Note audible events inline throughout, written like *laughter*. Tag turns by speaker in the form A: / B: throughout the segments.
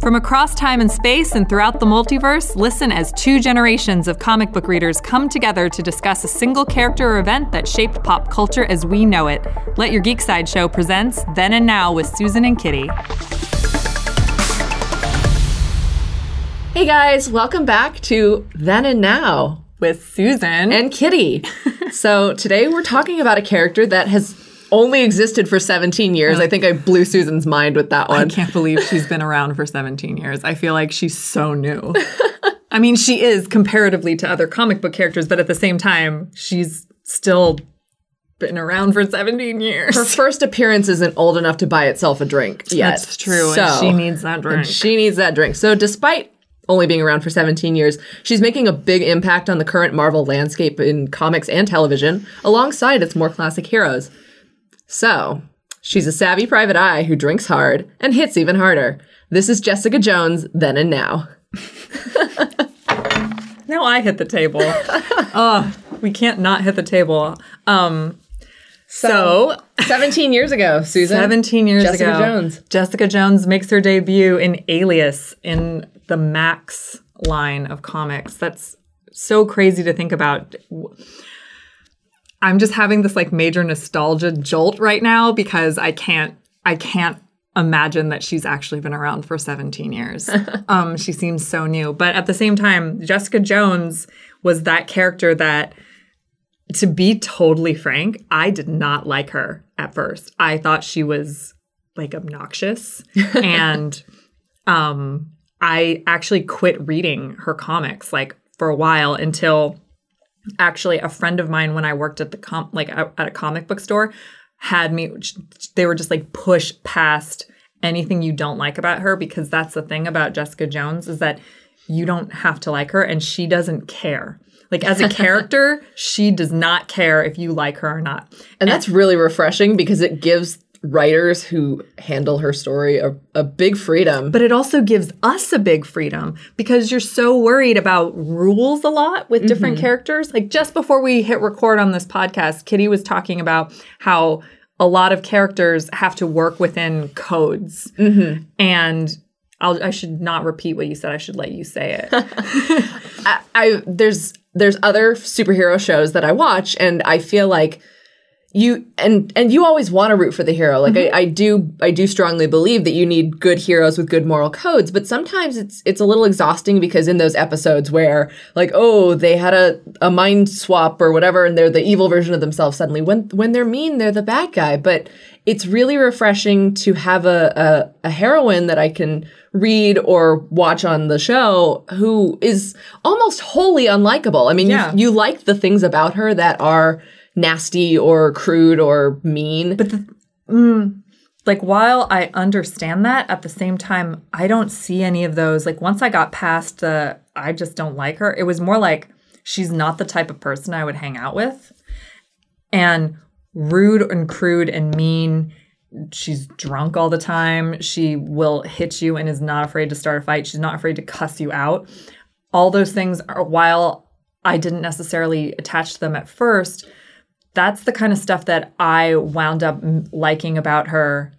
A: From across time and space and throughout the multiverse, listen as two generations of comic book readers come together to discuss a single character or event that shaped pop culture as we know it. Let Your Geek Side Show presents Then and Now with Susan and Kitty.
B: Hey guys, welcome back to Then and Now
A: With Susan.
B: and Kitty. *laughs* so today we're talking about a character that has only existed for 17 years. I think I blew Susan's mind with that one.
A: I can't believe she's been around for 17 years. I feel like she's so new. *laughs* I mean, she is comparatively to other comic book characters, but at the same time, she's still been around for 17 years.
B: Her first appearance isn't old enough to buy itself a drink yet.
A: That's true.
B: So,
A: and she needs that drink.
B: she needs that drink. So despite only being around for 17 years, she's making a big impact on the current Marvel landscape in comics and television, alongside its more classic heroes. So, she's a savvy private eye who drinks hard and hits even harder. This is Jessica Jones, then and now.
A: Now I hit the table. *laughs* oh, we can't not hit the table. Um, so,
B: 17 years ago, Susan.
A: 17 years
B: Jessica
A: ago,
B: Jones.
A: Jessica Jones makes her debut in Alias in the Max line of comics. That's so crazy to think about. I'm just having this like major nostalgia jolt right now because I can't I can't imagine that she's actually been around for 17 years. *laughs* um, she seems so new, but at the same time, Jessica Jones was that character that to be totally frank, I did not like her at first. I thought she was like obnoxious *laughs* and um I actually quit reading her comics like for a while until actually a friend of mine when I worked at the com like at at a comic book store had me they were just like push past anything you don't like about her because that's the thing about Jessica Jones is that you don't have to like her and she doesn't care. Like as a *laughs* character, she does not care if you like her or not.
B: And that's really refreshing because it gives writers who handle her story a, a big freedom.
A: But it also gives us a big freedom because you're so worried about rules a lot with different mm-hmm. characters. Like just before we hit record on this podcast, Kitty was talking about how a lot of characters have to work within codes. Mm-hmm. And I'll, I should not repeat what you said. I should let you say it. *laughs*
B: I, I there's there's other superhero shows that I watch, and I feel like you and and you always want to root for the hero. Like I, mm-hmm. I do I do strongly believe that you need good heroes with good moral codes, but sometimes it's it's a little exhausting because in those episodes where like oh they had a, a mind swap or whatever and they're the evil version of themselves suddenly when when they're mean they're the bad guy. But it's really refreshing to have a, a, a heroine that I can read or watch on the show who is almost wholly unlikable. I mean,
A: Yeah.
B: you, you like the things about her that are nasty or crude or mean. But mm,
A: like while I understand that, at the same time, I don't see any of those. Like once I got past the I just don't like her, it was more like she's not the type of person I would hang out with. And rude and crude and mean. She's drunk all the time. She will hit you and is not afraid to start a fight. She's not afraid to cuss you out. All those things are while I didn't necessarily attach to them at first, that's the kind of stuff that I wound up liking about her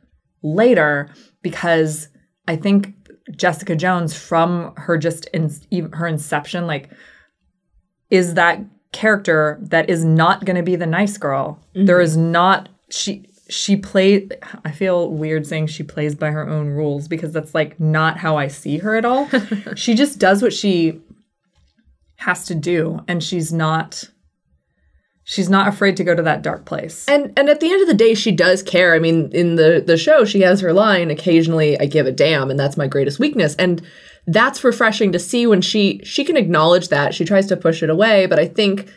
A: later because I think Jessica Jones from her just in her inception like is that character that is not going to be the nice girl. Mm-hmm. There is not she she play I feel weird saying she plays by her own rules because that's like not how I see her at all. *laughs* she just does what she has to do and she's not she's not afraid to go to that dark place.
B: and and at the end of the day, she does care. I mean, in the the show, she has her line. Occasionally, I give a damn, and that's my greatest weakness. And that's refreshing to see when she she can acknowledge that. She tries to push it away, but I think.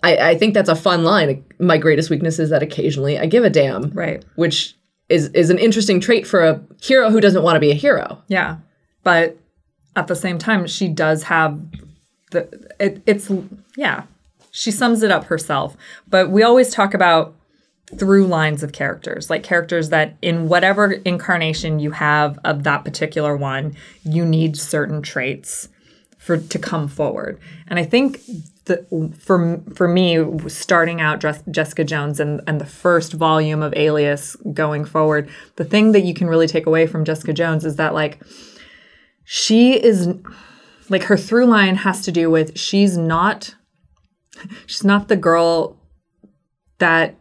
B: I, I think that's a fun line. My greatest weakness is that occasionally I give a damn.
A: Right.
B: Which is is an interesting trait for a hero who doesn't want to be a hero.
A: Yeah. But at the same time, she does have the it, it's yeah. She sums it up herself. But we always talk about through lines of characters, like characters that in whatever incarnation you have of that particular one, you need certain traits for to come forward. And I think the, for for me, starting out Jessica Jones and and the first volume of Alias going forward, the thing that you can really take away from Jessica Jones is that like she is like her through line has to do with she's not she's not the girl that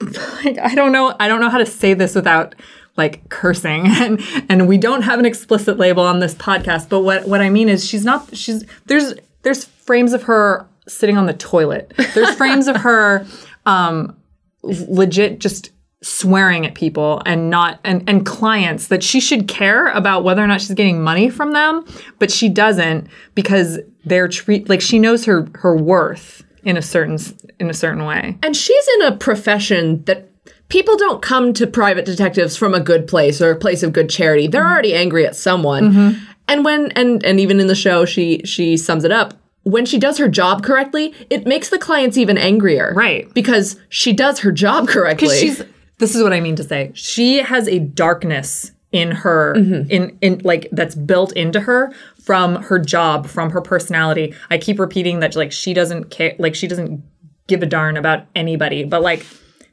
A: like, I don't know I don't know how to say this without like cursing. *laughs* And and we don't have an explicit label on this podcast but what what I mean is she's not she's there's there's frames of her sitting on the toilet. There's *laughs* frames of her um legit just swearing at people and not and, and clients that she should care about whether or not she's getting money from them but she doesn't because they're treat like she knows her her worth in a certain in a certain way
B: And she's in a profession that people don't come to private detectives from a good place or a place of good charity. They're mm-hmm. already angry at someone. Mm-hmm. And when and and even in the show she she sums it up. When she does her job correctly, it makes the clients even angrier.
A: Right.
B: Because she does her job correctly.
A: she's this is what I mean to say. She has a darkness in her mm-hmm. in in like that's built into her from her job, from her personality. I keep repeating that like she doesn't care like she doesn't give a darn about anybody, but like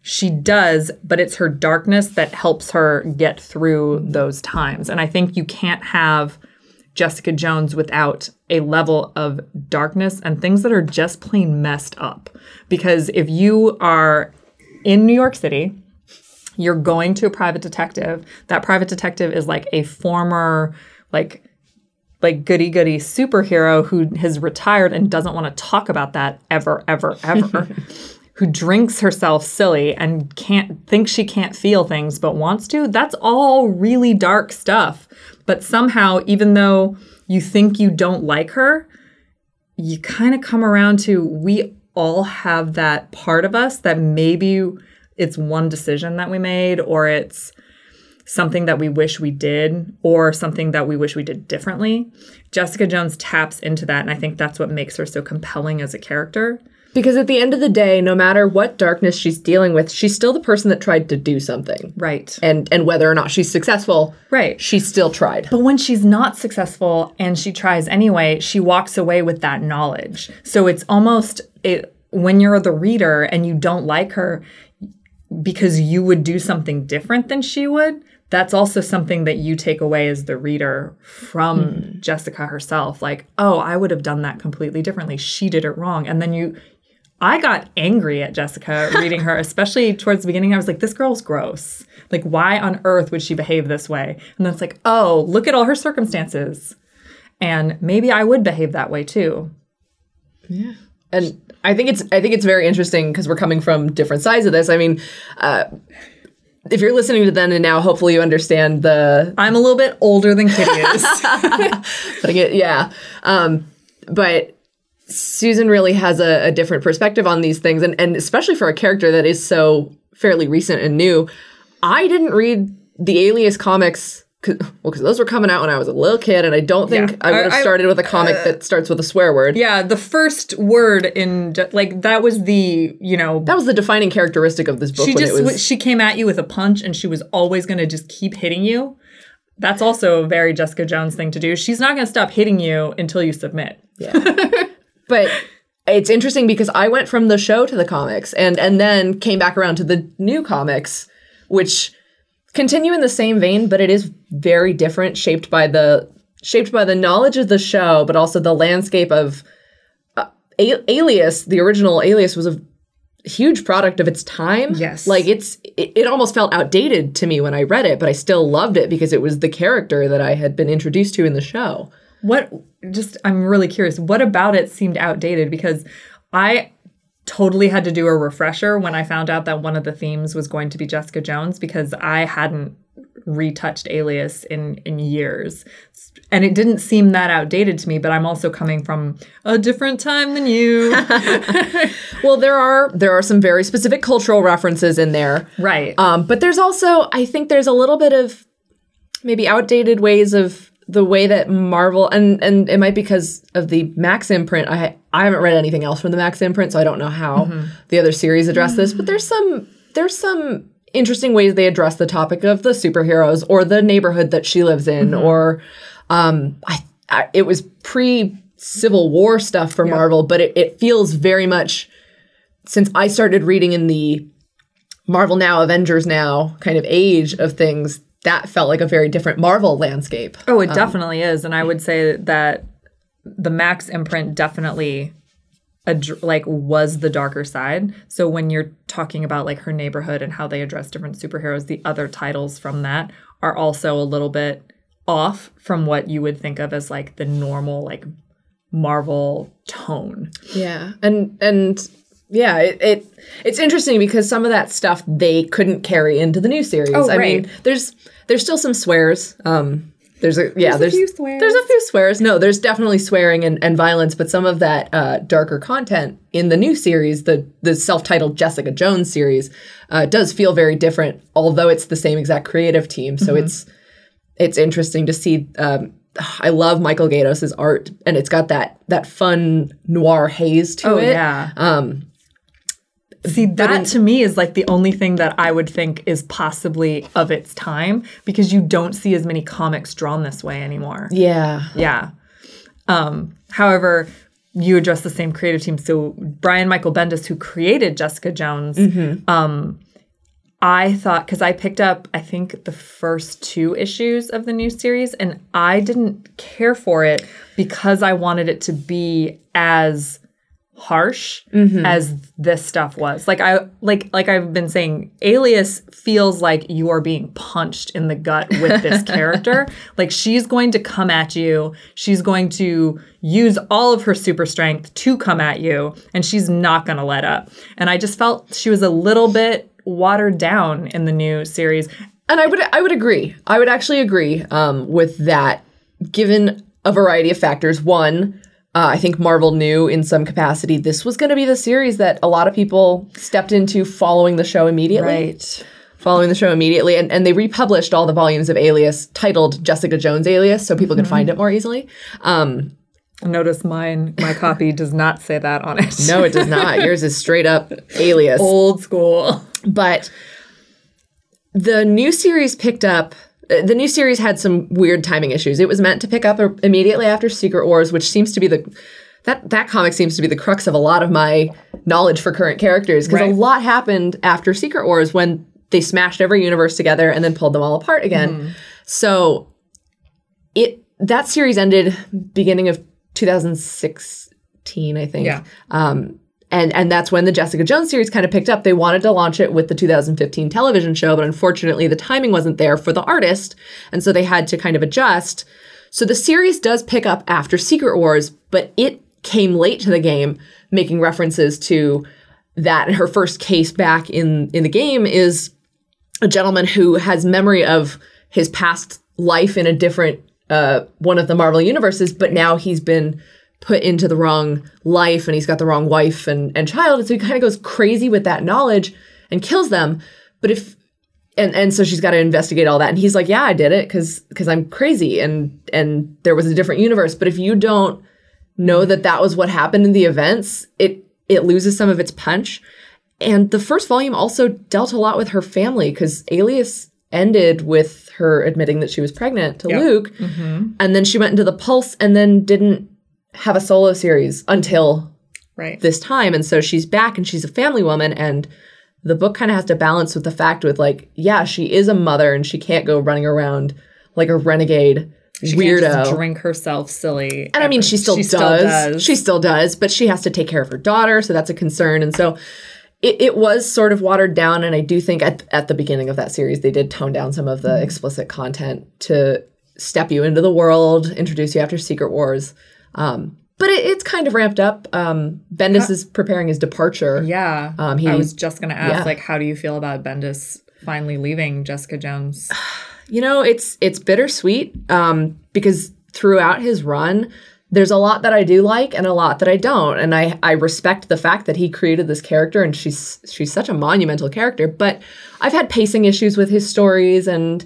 A: she does, but it's her darkness that helps her get through those times. And I think you can't have Jessica Jones without a level of darkness and things that are just plain messed up. Because if you are in New York City, you're going to a private detective. That private detective is like a former, like, like goody goody superhero who has retired and doesn't want to talk about that ever, ever, ever. *laughs* who drinks herself silly and can't think she can't feel things but wants to. That's all really dark stuff. But somehow, even though you think you don't like her, you kind of come around to we all have that part of us that maybe it's one decision that we made or it's something that we wish we did or something that we wish we did differently. Jessica Jones taps into that and I think that's what makes her so compelling as a character.
B: because at the end of the day, no matter what darkness she's dealing with, she's still the person that tried to do something.
A: Right.
B: And and whether or not she's successful,
A: Right.
B: she still tried.
A: But when she's not successful and she tries anyway, she walks away with that knowledge. So it's almost it, when you're the reader and you don't like her because you would do something different than she would, that's also something that you take away as the reader from Jessica herself. Like, oh, I would have done that completely differently. She did it wrong. And then you I got angry at Jessica *laughs* reading her, especially towards the beginning. I was like, this girl's gross. Like, why on earth would she behave this way? And then it's like, oh, look at all her circumstances. And maybe I would behave that way too.
B: Yeah and I think it's I think it's very interesting because we're coming from different sides of this. I mean, uh, if you're listening to then and now, hopefully you understand the
A: I'm a little bit older than Kitty is. *laughs*
B: But yeah. Um, but Susan really has a, a different perspective on these things, and and especially for a character that is so fairly recent and new. I didn't read the Alias comics. 'Cause- Well, because those were coming out when I was a little kid, and I don't think
A: Yeah.
B: I would have
A: I-
B: started with a comic uh, that starts with a swear word.
A: yeah, the first word in, like, that was the, you know,
B: That was the defining characteristic of this book.
A: she
B: when
A: just
B: it was,
A: she came at you with a punch and she was always going to just keep hitting you that's also a very jessica jones thing to do she's not going to stop hitting you until you submit Yeah, *laughs*
B: but it's interesting because I went from the show to the comics and and then came back around to the new comics, which continue in the same vein, but it is very different, shaped by the shaped by the knowledge of the show, but also the landscape of uh, A- Alias. The original Alias was a huge product of its time.
A: Yes.
B: like it's it, it almost felt outdated to me when I read it, but I still loved it because it was the character that I had been introduced to in the show.
A: what just i'm really curious what about it seemed outdated because i totally had to do a refresher when i found out that one of the themes was going to be jessica jones because i hadn't retouched alias in in years. And it didn't seem that outdated to me but i'm also coming from a different time than you. *laughs* *laughs*
B: Well, there are there are some very specific cultural references in there.
A: right.
B: Um, but there's also, I think there's a little bit of maybe outdated ways of the way that Marvel and and it might be because of the Max imprint. I I haven't read anything else from the Max imprint, so I don't know how the other series address this. But there's some there's some interesting ways they address the topic of the superheroes or the neighborhood that she lives in, or um, I, I it was pre Civil War stuff for Marvel, but it, it feels very much since I started reading in the Marvel Now, Avengers Now kind of age of things, that felt like a very different Marvel landscape.
A: Oh, it um, definitely is, and I would say that the Max imprint definitely ad- like was the darker side. So when you're talking about like her neighborhood and how they address different superheroes, the other titles from that are also a little bit off from what you would think of as like the normal like Marvel tone.
B: Yeah, and and yeah, it, it it's interesting because some of that stuff they couldn't carry into the new series.
A: Oh, right.
B: I mean, there's there's still some swears. Um, there's a yeah, there's a
A: few swears.
B: there's a few swears. No, there's definitely swearing and, and violence, but some of that uh, darker content in the new series, the the self-titled Jessica Jones series, uh, does feel very different. Although it's the same exact creative team, so
A: Mm-hmm.
B: it's it's interesting to see. Um, I love Michael Gaydos's art, and it's got that that fun noir haze to
A: Oh
B: it.
A: yeah. Um See, that to me is like the only thing that I would think is possibly of its time because you don't see as many comics drawn this way anymore.
B: Yeah.
A: Yeah. Um, however, you address the same creative team. So Brian Michael Bendis, who created Jessica Jones, um, I thought because I picked up I think the first two issues of the new series, and I didn't care for it because I wanted it to be as harsh as this stuff was. Like I like like I've been saying, Alias feels like you are being punched in the gut with this *laughs* character. Like she's going to come at you. She's going to use all of her super strength to come at you, and she's not going to let up. And I just felt she was a little bit watered down in the new series.
B: And I would I would agree. I would actually agree um, with that, given a variety of factors. One, uh, I think Marvel knew in some capacity this was going to be the series that a lot of people stepped into following the show immediately. Right. Following the show immediately, and, and they republished all the volumes of Alias titled Jessica Jones Alias so people could find it more easily. Um,
A: Notice mine, my copy does not say that on it.
B: no, it does not. Yours is straight up Alias.
A: Old school.
B: But the new series picked up. Uh, The new series had some weird timing issues. It was meant to pick up immediately after Secret Wars, which seems to be the that that comic seems to be the crux of a lot of my knowledge for current characters because
A: Right.
B: a lot happened after Secret Wars when they smashed every universe together and then pulled them all apart again. So it that series ended beginning of 2016, I think.
A: Yeah.
B: Um, and and that's when the Jessica Jones series kind of picked up. They wanted to launch it with the 2015 television show, but unfortunately the timing wasn't there for the artist, and so they had to kind of adjust. So the series does pick up after Secret Wars, but it came late to the game, making references to that. Her first case back in in the game is a gentleman who has memory of his past life in a different uh, one of the Marvel universes, but now he's been put into the wrong life and he's got the wrong wife and, and child. And so he kind of goes crazy with that knowledge and kills them. But if and and so she's got to investigate all that. And he's like, "Yeah, I did it because because I'm crazy and and there was a different universe. But if you don't know that that was what happened in the events, it it loses some of its punch. And the first volume also dealt a lot with her family because Alias ended with her admitting that she was pregnant to
A: Yep.
B: Luke, mm-hmm. and then she went into the Pulse and then didn't have a solo series until
A: Right.
B: this time and so she's back and she's a family woman and the book kind of has to balance with the fact with like yeah she is a mother and she can't go running around like a renegade
A: She
B: weirdo
A: drink herself silly.
B: and I mean, she still,
A: she
B: does.
A: still does.
B: She still does, but she has to take care of her daughter, so that's a concern. And so it, it was sort of watered down. And I do think at, at the beginning of that series, they did tone down some of the
A: Mm-hmm.
B: explicit content to step you into the world, introduce you after Secret Wars. Um, but it, it's kind of ramped up. Um, Bendis is preparing his departure.
A: yeah.
B: Um, he-
A: I was just gonna ask,
B: yeah.
A: like, how do you feel about Bendis finally leaving Jessica Jones?
B: You know, it's it's bittersweet um, because throughout his run, there's a lot that I do like and a lot that I don't, and I I respect the fact that he created this character and she's she's such a monumental character. But I've had pacing issues with his stories and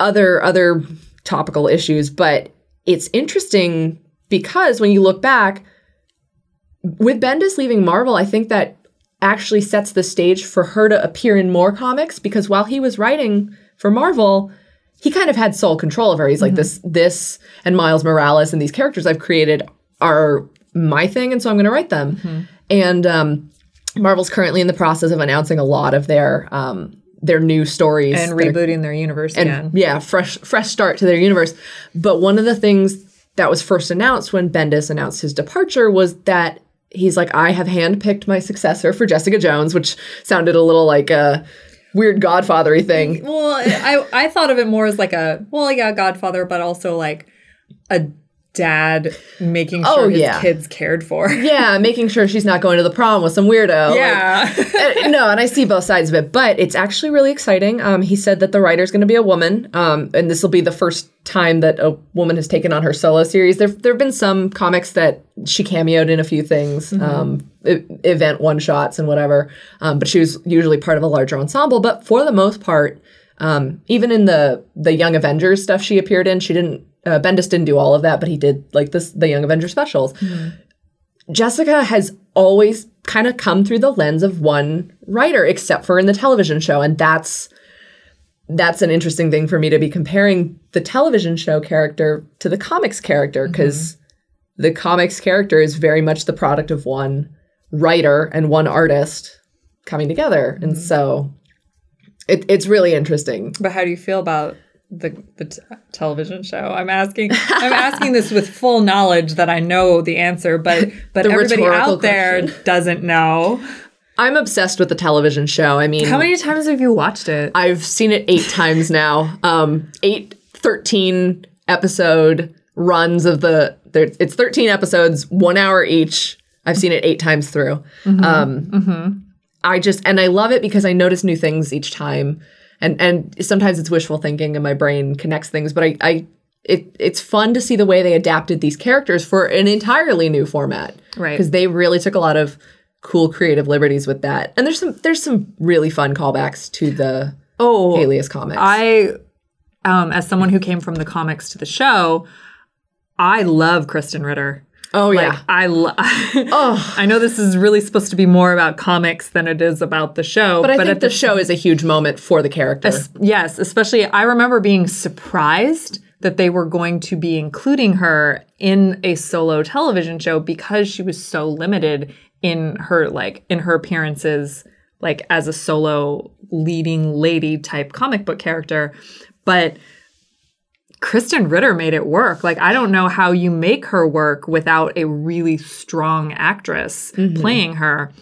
B: other other topical issues. But it's interesting because when you look back, with Bendis leaving Marvel, I think that actually sets the stage for her to appear in more comics because while he was writing for Marvel, he kind of had sole control of her. He's like this this and Miles Morales and these characters I've created are my thing and so I'm going to write them. And um Marvel's currently in the process of announcing a lot of their um their new stories
A: and
B: that are
A: rebooting their universe again.
B: yeah, fresh fresh start to their universe. But one of the things that was first announced when Bendis announced his departure was that he's like, I have handpicked my successor for Jessica Jones, which sounded a little like a weird Godfathery thing.
A: Well, I I thought of it more as like a well, yeah, Godfather, but also like a dad making sure
B: Oh,
A: his
B: yeah.
A: kids cared for. *laughs*
B: Yeah, making sure she's not going to the prom with some weirdo. Like,
A: Yeah. *laughs*
B: Uh, no, and I see both sides of it, but it's actually really exciting. Um, he said that the writer's going to be a woman, um, and this will be the first time that a woman has taken on her solo series. There, there have been some comics that she cameoed in a few things, um, e- event one shots and whatever, um, but she was usually part of a larger ensemble. But for the most part, um, even in the the Young Avengers stuff she appeared in, she didn't. Uh, Bendis didn't do all of that, but he did like this the Young Avengers specials. Mm-hmm. Jessica has always kind of come through the lens of one writer, except for in the television show, and that's that's an interesting thing for me to be comparing the television show character to the comics character mm-hmm. because the comics character is very much the product of one writer and one artist coming together, and mm-hmm. so it, it's really interesting.
A: But how do you feel about the the t- television show? I'm asking I'm asking this with full knowledge that I know the answer, but *laughs* but everybody out there
B: question.
A: doesn't know.
B: I'm obsessed with the television show. I mean,
A: How many times have you watched it?
B: I've seen it eight times now. Um, eight, 13 episode runs of the, there, it's 13 episodes, one hour each. I've seen it eight times through. Um, I just, and I love it because I notice new things each time. And, and sometimes it's wishful thinking and my brain connects things, but I, I, it, it's fun to see the way they adapted these characters for an entirely new format.
A: Right.
B: Because they really took a lot of cool creative liberties with that. And there's some, there's some really fun callbacks to the,
A: oh,
B: Alias comics.
A: I, um, as someone who came from the comics to the show, I love Krysten Ritter.
B: Oh
A: Like
B: yeah.
A: I, lo- *laughs*
B: Oh,
A: I know this is really supposed to be more about comics than it is about the show,
B: but I think
A: at
B: the show is a huge moment for the character.
A: Yes, especially I remember being surprised that they were going to be including her in a solo television show because she was so limited in her like in her appearances like as a solo leading lady type comic book character. But Krysten Ritter made it work. Like I don't know how you make her work without a really strong actress mm-hmm. playing her.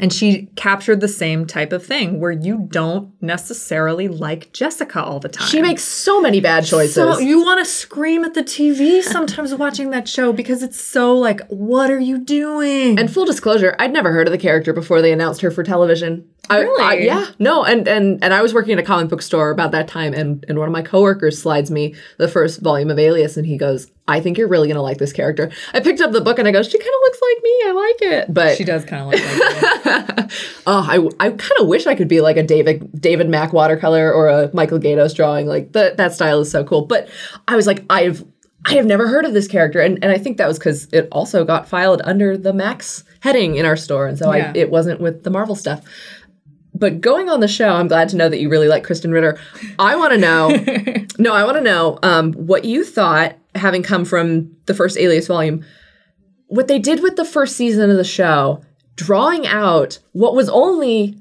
A: And she captured the same type of thing where you don't necessarily like Jessica all the time.
B: she makes so many bad choices.
A: so you want to scream at the TV *laughs* sometimes watching that show because it's so like, what are you doing?
B: and full disclosure, I'd never heard of the character before they announced her for television. I,
A: Really?
B: I- yeah. No, and and and I was working at a comic book store about that time, and and one of my coworkers slides me the first volume of Alias, and he goes, "I think you're really gonna like this character." I picked up the book, and I go, "She kind of looks like me. I like it." But
A: she does kind of look like me. *laughs*
B: Oh, I, I kind of wish I could be like a David David Mack watercolor or a Michael Gaydos drawing. Like that that style is so cool. But I was like, I've I have never heard of this character, and and I think that was because it also got filed under the Max heading in our store, and so
A: Yeah.
B: I it wasn't with the Marvel stuff. But going on the show, I'm glad to know that you really like Krysten Ritter. I want to know, *laughs* no, I want to know um, what you thought, having come from the first Alias volume, what they did with the first season of the show, drawing out what was only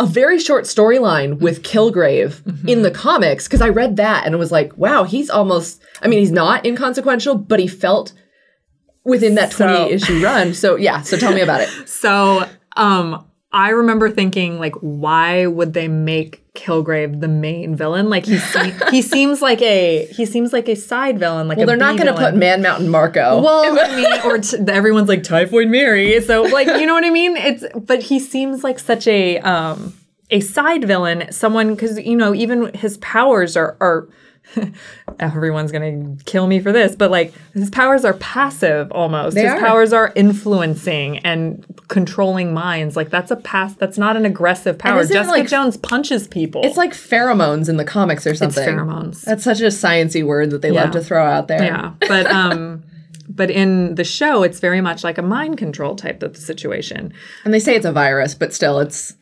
B: a very short storyline with Kilgrave in the comics, because I read that and it was like, wow, he's almost, I mean, he's not inconsequential, but he felt within that
A: So-
B: 20 issue run. So, yeah, so tell me about it. *laughs*
A: So, um, I remember thinking, like, why would they make Kilgrave the main villain? Like, he se- *laughs* he seems like a he seems like a side villain. Like,
B: Well, they're not going to put Man Mountain Marko.
A: Well, *laughs* I mean, or t- everyone's like Typhoid Mary. So, like, you know what I mean? It's but he seems like such a um a side villain, someone because you know even his powers are are. *laughs* everyone's gonna kill me for this, but like his powers are passive almost.
B: They
A: his
B: are.
A: powers are influencing and controlling minds. Like that's a pass. That's not an aggressive power. Jessica
B: like-
A: Jones punches people.
B: it's like pheromones in the comics or
A: it's
B: something.
A: pheromones.
B: That's such a sciency word that they
A: Yeah.
B: love to throw out there.
A: Yeah, but *laughs* um, but in the show, it's very much like a mind control type of situation.
B: And they say it's a virus, but still it's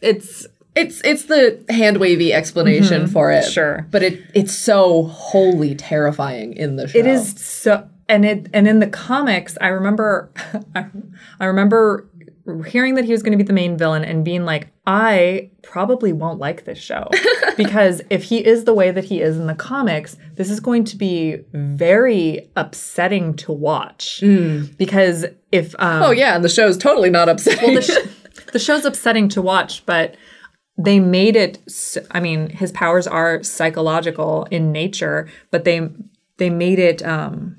A: It's
B: it's it's the hand wavy explanation for it.
A: Mm-hmm. Sure.
B: But it it's so wholly terrifying in the show.
A: it is so, and it and in the comics, I remember, *laughs* I, remember hearing that he was going to be the main villain and being like, I probably won't like this show *laughs* because if he is the way that he is in the comics, this is going to be very upsetting to watch. Because if um,
B: Oh yeah, and the show's totally not upsetting.
A: the, sh- the show's upsetting to watch, but they made it. i mean, his powers are psychological in nature, but they they made it um,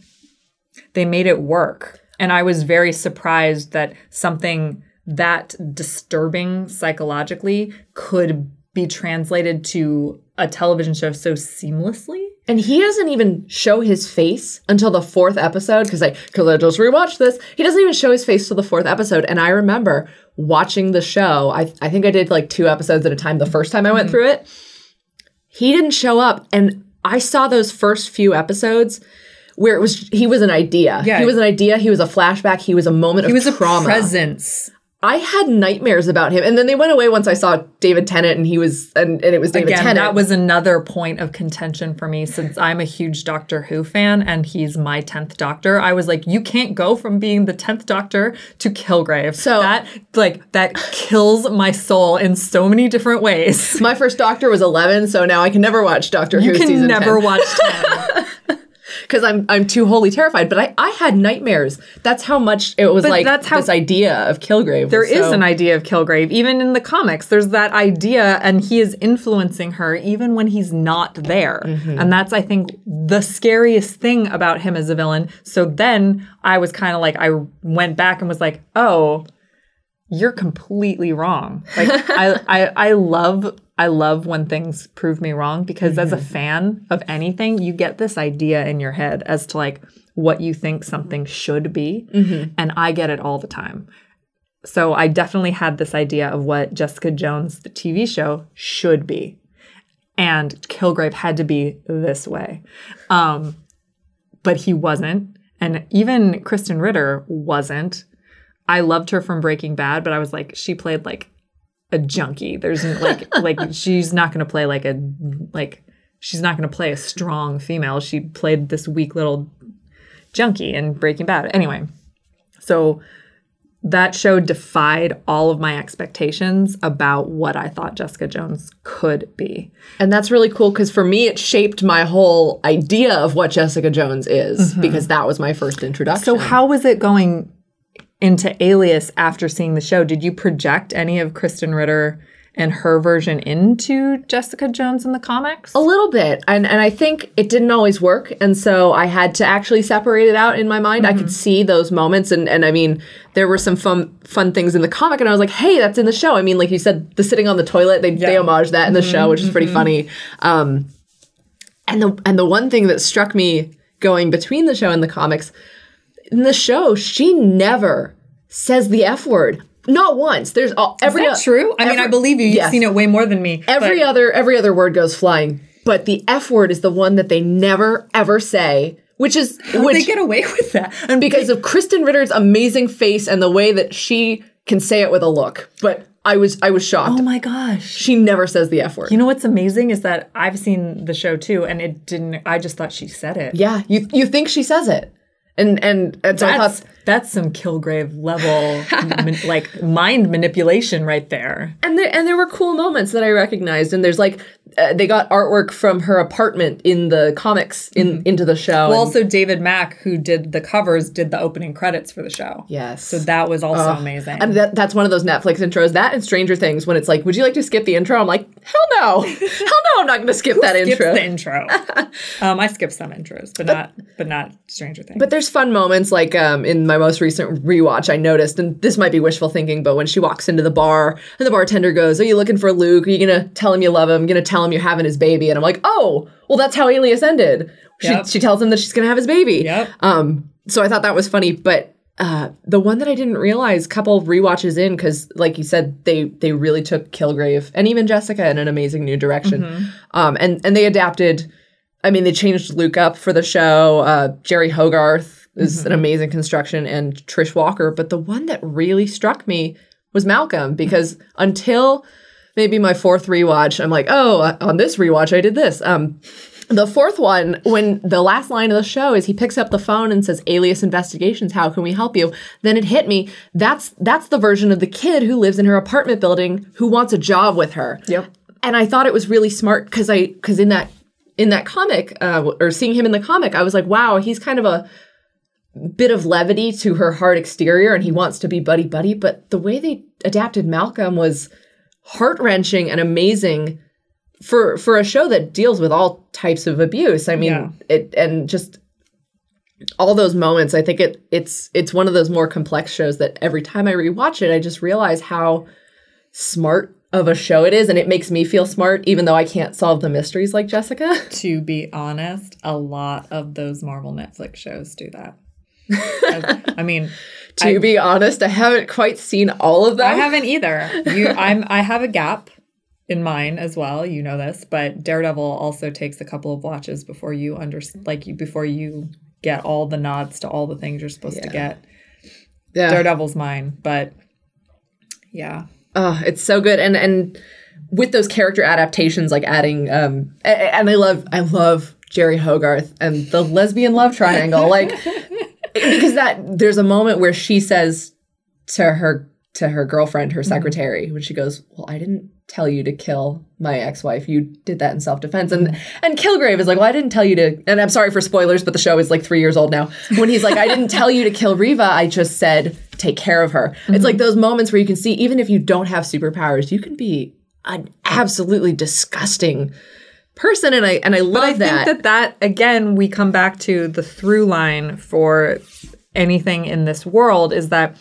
A: they made it work, and I was very surprised that something that disturbing psychologically could be translated to a television show so seamlessly.
B: And he doesn't even show his face until the fourth episode because I could just rewatched this. He doesn't even show his face till the fourth episode. And I remember watching the show. I I think I did like two episodes at a time the first time I went mm-hmm. through it. He didn't show up, and I saw those first few episodes where it was he was an idea.
A: Yeah.
B: He was an idea. He was a flashback. He was a moment
A: He
B: of
A: was a presence.
B: I had nightmares about him, and then they went away once I saw David Tennant, and he was and, and it was David
A: Again,
B: Tennant.
A: that was another point of contention for me since I'm a huge Doctor Who fan and he's my 10th Doctor. I was like, you can't go from being the 10th Doctor to Kilgrave.
B: So-
A: that like that kills my soul in so many different ways.
B: my first Doctor was eleven, so now I can never watch Doctor
A: You
B: Who
A: You
B: can
A: never
B: 10.
A: watch 10. *laughs*
B: because I'm I'm too wholly terrified. But I, I had nightmares. That's how much it was
A: But
B: like
A: that's how-
B: this idea of Kilgrave.
A: There is
B: so-
A: an idea of Kilgrave. Even in the comics, there's that idea, and he is influencing her even when he's not there. Mm-hmm. And that's, I think, the scariest thing about him as a villain. So then I was kind of like, I went back and was like, oh, you're completely wrong. Like *laughs* I, I, I love, I love when things prove me wrong because as a fan of anything, you get this idea in your head as to like what you think something should be, and I get it all the time. So I definitely had this idea of what Jessica Jones, the TV show, should be. And Kilgrave had to be this way. Um, but he wasn't. And even Krysten Ritter wasn't. I loved her from Breaking Bad, but I was like, she played like a junkie. There's like *laughs* like she's not gonna play like a like she's not gonna play a strong female. She played this weak little junkie in Breaking Bad. Anyway, so that show defied all of my expectations about what I thought Jessica Jones could be.
B: and that's really cool because for me it shaped my whole idea of what Jessica Jones is mm-hmm. because that was my first introduction.
A: So how was it going into Alias after seeing the show? Did you project any of Krysten Ritter and her version into Jessica Jones in the comics?
B: A little bit. And and I think it didn't always work. And so I had to actually separate it out in my mind. I could see those moments and and I mean there were some fun fun things in the comic and I was like, hey, that's in the show. I mean, like you said, the sitting on the toilet, they they homage that in the show, which is pretty funny. Um and the and the one thing that struck me going between the show and the comics, in the show, she never says the F word. Not once. There's all every
A: Is that true? I mean, I believe you. You've
B: yes.
A: seen it way more than me.
B: Every
A: but-
B: other every other word goes flying, but the F word is the one that they never ever say, which is *laughs* oh,
A: How'd
B: which
A: they get away with that? And
B: because of Krysten Ritter's amazing face and the way that she can say it with a look. But I was I was shocked.
A: oh my gosh.
B: she never says the F word.
A: You know what's amazing is that I've seen the show too, and it didn't. I just thought she said it.
B: yeah, you you think she says it, and and, so I thought,
A: that's some Kilgrave level, *laughs* man- like mind manipulation right there.
B: and there and there were cool moments that I recognized. And there's like uh, they got artwork from her apartment in the comics in into the show.
A: Mm-hmm. Well,
B: and-
A: also David Mack, who did the covers, did the opening credits for the show.
B: yes,
A: So that was also amazing.
B: And that, that's one of those Netflix intros. That and Stranger Things, when it's like, would you like to skip the intro? I'm like, hell no. *laughs* hell no, I'm not going to skip that intro.
A: the intro. *laughs* um, I skipped some intros, but not but not Stranger Things.
B: But there's fun moments like um, in my most recent rewatch, I noticed, and this might be wishful thinking, but when she walks into the bar and the bartender goes, Are you looking for Luke? Are you going to tell him you love him? going to tell him you're having his baby? And I'm like, Oh, well, that's how Alias ended. She,
A: Yep.
B: she tells him that she's going to have his baby.
A: Yep.
B: Um, so I thought that was funny, but uh, the one that I didn't realize, couple rewatches in, because like you said, they they really took Kilgrave and even Jessica in an amazing new direction, um, and and they adapted. I mean, they changed Luke up for the show. Uh, Jeri Hogarth is an amazing construction, and Trish Walker. But the one that really struck me was Malcolm, because until maybe my fourth rewatch, I'm like, oh, on this rewatch, I did this. Um, The fourth one, when the last line of the show is he picks up the phone and says, "Alias Investigations, how can we help you?" Then it hit me. That's that's the version of the kid who lives in her apartment building who wants a job with her.
A: Yep.
B: And I thought it was really smart because I because in that in that comic uh, or seeing him in the comic, I was like, wow, he's kind of a bit of levity to her hard exterior, and he wants to be buddy buddy. But the way they adapted Malcolm was heart wrenching and amazing for for a show that deals with all types of abuse. I mean,
A: Yeah.
B: it and just all those moments. I think it it's it's one of those more complex shows that every time I rewatch it, I just realize how smart of a show it is, and it makes me feel smart, even though I can't solve the mysteries like Jessica.
A: To be honest, a lot of those Marvel Netflix shows do that. I, I mean, *laughs*
B: to be honest, I haven't quite seen all of them.
A: I haven't either. You, *laughs* I'm, I have a gap in mine as well. You know this, but Daredevil also takes a couple of watches before you under, like you before you get all the nods to all the things you're supposed to get.
B: Yeah.
A: Daredevil's mine, but yeah,
B: Oh, it's so good. And and with those character adaptations, like adding um and I love I love Jeri Hogarth and the lesbian love triangle. Like *laughs* because that there's a moment where she says to her to her girlfriend, her mm-hmm. secretary, when she goes, Well, I didn't tell you to kill my ex-wife. You did that in self-defense. And and Kilgrave is like, Well, I didn't tell you to and I'm sorry for spoilers, but the show is like three years old now. When he's like, I didn't tell you to kill Reva, I just said take care of her. It's mm-hmm. like those moments where you can see, even if you don't have superpowers, you can be an absolutely disgusting person. And I and I love that.
A: I
B: that.
A: think that that again we come back to the through line for anything in this world is that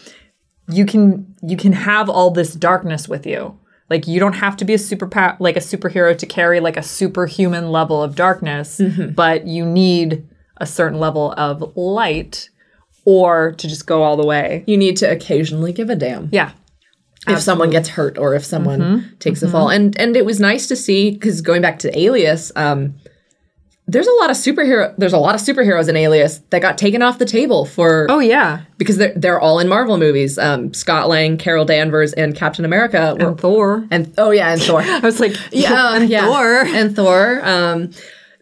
A: you can you can have all this darkness with you. Like you don't have to be a super like a superhero to carry like a superhuman level of darkness, mm-hmm. but you need a certain level of light or to just go all the way.
B: you need to occasionally give a damn.
A: Yeah.
B: If someone gets hurt or if someone takes a fall. And and it was nice to see because going back to Alias, um, there's a lot of superhero. There's a lot of superheroes in Alias that got taken off the table for
A: Oh yeah.
B: because they're they're all in Marvel movies. Um, Scott Lang, Carol Danvers, and Captain America. Were,
A: And Thor.
B: and oh yeah, and Thor. *laughs*
A: I was like,
B: yeah,
A: and
B: yeah.
A: Thor.
B: and Thor. Um,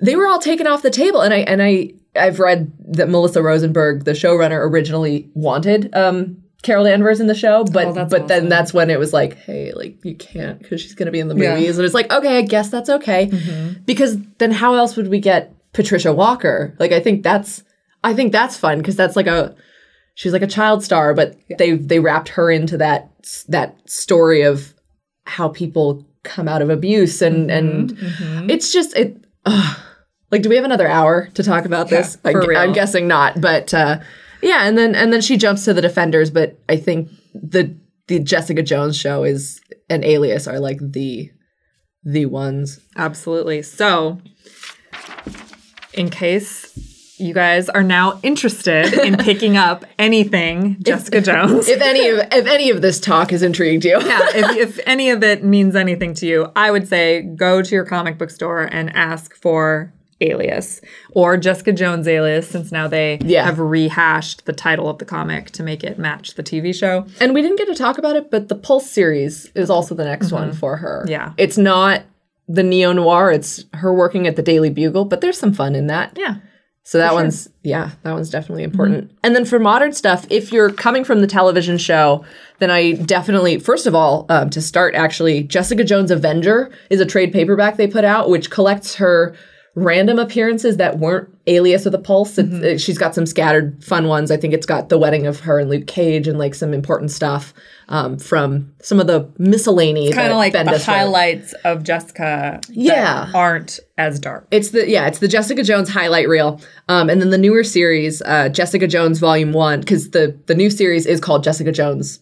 B: they were all taken off the table, and I and I I've read that Melissa Rosenberg, the showrunner, originally wanted um, Carol Danvers in the show, but
A: Oh,
B: but then that's when it was like, hey, like you can't because she's gonna be in the
A: Yeah.
B: movies, and it's like, okay, I guess that's okay, mm-hmm. because then how else would we get Patricia Walker? Like I think that's I think that's fun because that's like a she's like a child star, but they they wrapped her into that that story of how people come out of abuse and mm-hmm, and mm-hmm. it's just it. like, do we have another hour to talk about this?
A: Yeah, for
B: I,
A: real.
B: am guessing not, but uh, yeah. And then and then she jumps to the defenders, but I think the the Jessica Jones show is and Alias are like the the ones.
A: Absolutely. So, in case you guys are now interested in *laughs* picking up anything Jessica *laughs* Jones,
B: If any of if any of this talk has intrigued you,
A: yeah, if, *laughs* if any of it means anything to you, I would say go to your comic book store and ask for Alias or Jessica Jones Alias, since now they
B: Yeah.
A: have rehashed the title of the comic to make it match the TV show.
B: And we didn't get to talk about it, but the Pulse series is also the next one for her.
A: Yeah.
B: It's not the neo noir, it's her working at the Daily Bugle, but there's some fun in that.
A: Yeah.
B: So that one's, yeah, that one's definitely important. And then for modern stuff, if you're coming from the television show, then I definitely, first of all, um, to start actually, Jessica Jones Avenger is a trade paperback they put out, which collects her random appearances that weren't Alias with the Pulse. It's, it- she's got some scattered fun ones. I think it's got the wedding of her and Luke Cage and like some important stuff um, from some of the miscellany.
A: Kind of like the
B: Bendis wrote.
A: highlights of Jessica that
B: Yeah.
A: aren't as dark.
B: It's the yeah, it's the Jessica Jones highlight reel, um, and then the newer series, uh, Jessica Jones Volume One, because the the new series is called Jessica Jones.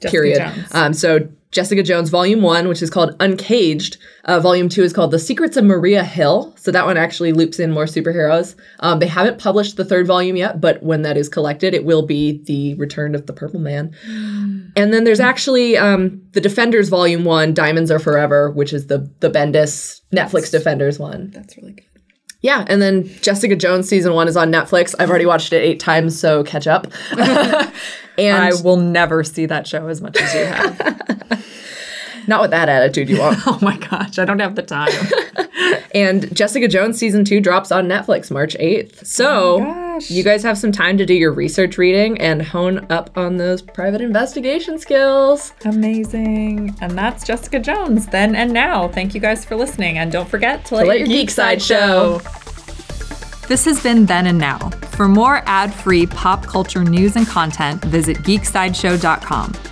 A: Jessica
B: period.
A: Jones.
B: Um, so Jessica Jones Volume One, which is called Uncaged. Uh, volume Two is called The Secrets of Maria Hill. So that one actually loops in more superheroes. Um, they haven't published the third volume yet, but when that is collected, it will be the Return of the Purple Man. *gasps* And then there's actually um, the Defenders Volume One, Diamonds Are Forever, which is the the Bendis Netflix Defenders one.
A: That's really good.
B: Yeah, and then Jessica Jones season one is on Netflix. I've already watched it eight times, so catch up. *laughs* *laughs* and
A: I will never see that show as much as you have. *laughs*
B: not with that attitude you want. *laughs*
A: oh my gosh, I don't have the time. *laughs*
B: And Jessica Jones season two drops on Netflix March 8th. So oh
A: gosh.
B: you guys have some time to do your research reading and hone up on those private investigation skills.
A: Amazing. And that's Jessica Jones then and now. Thank you guys for listening. And don't forget to let,
B: Let your geek side show.
A: This has been Then and Now. For more ad free pop culture news and content, visit geeksideshow.com.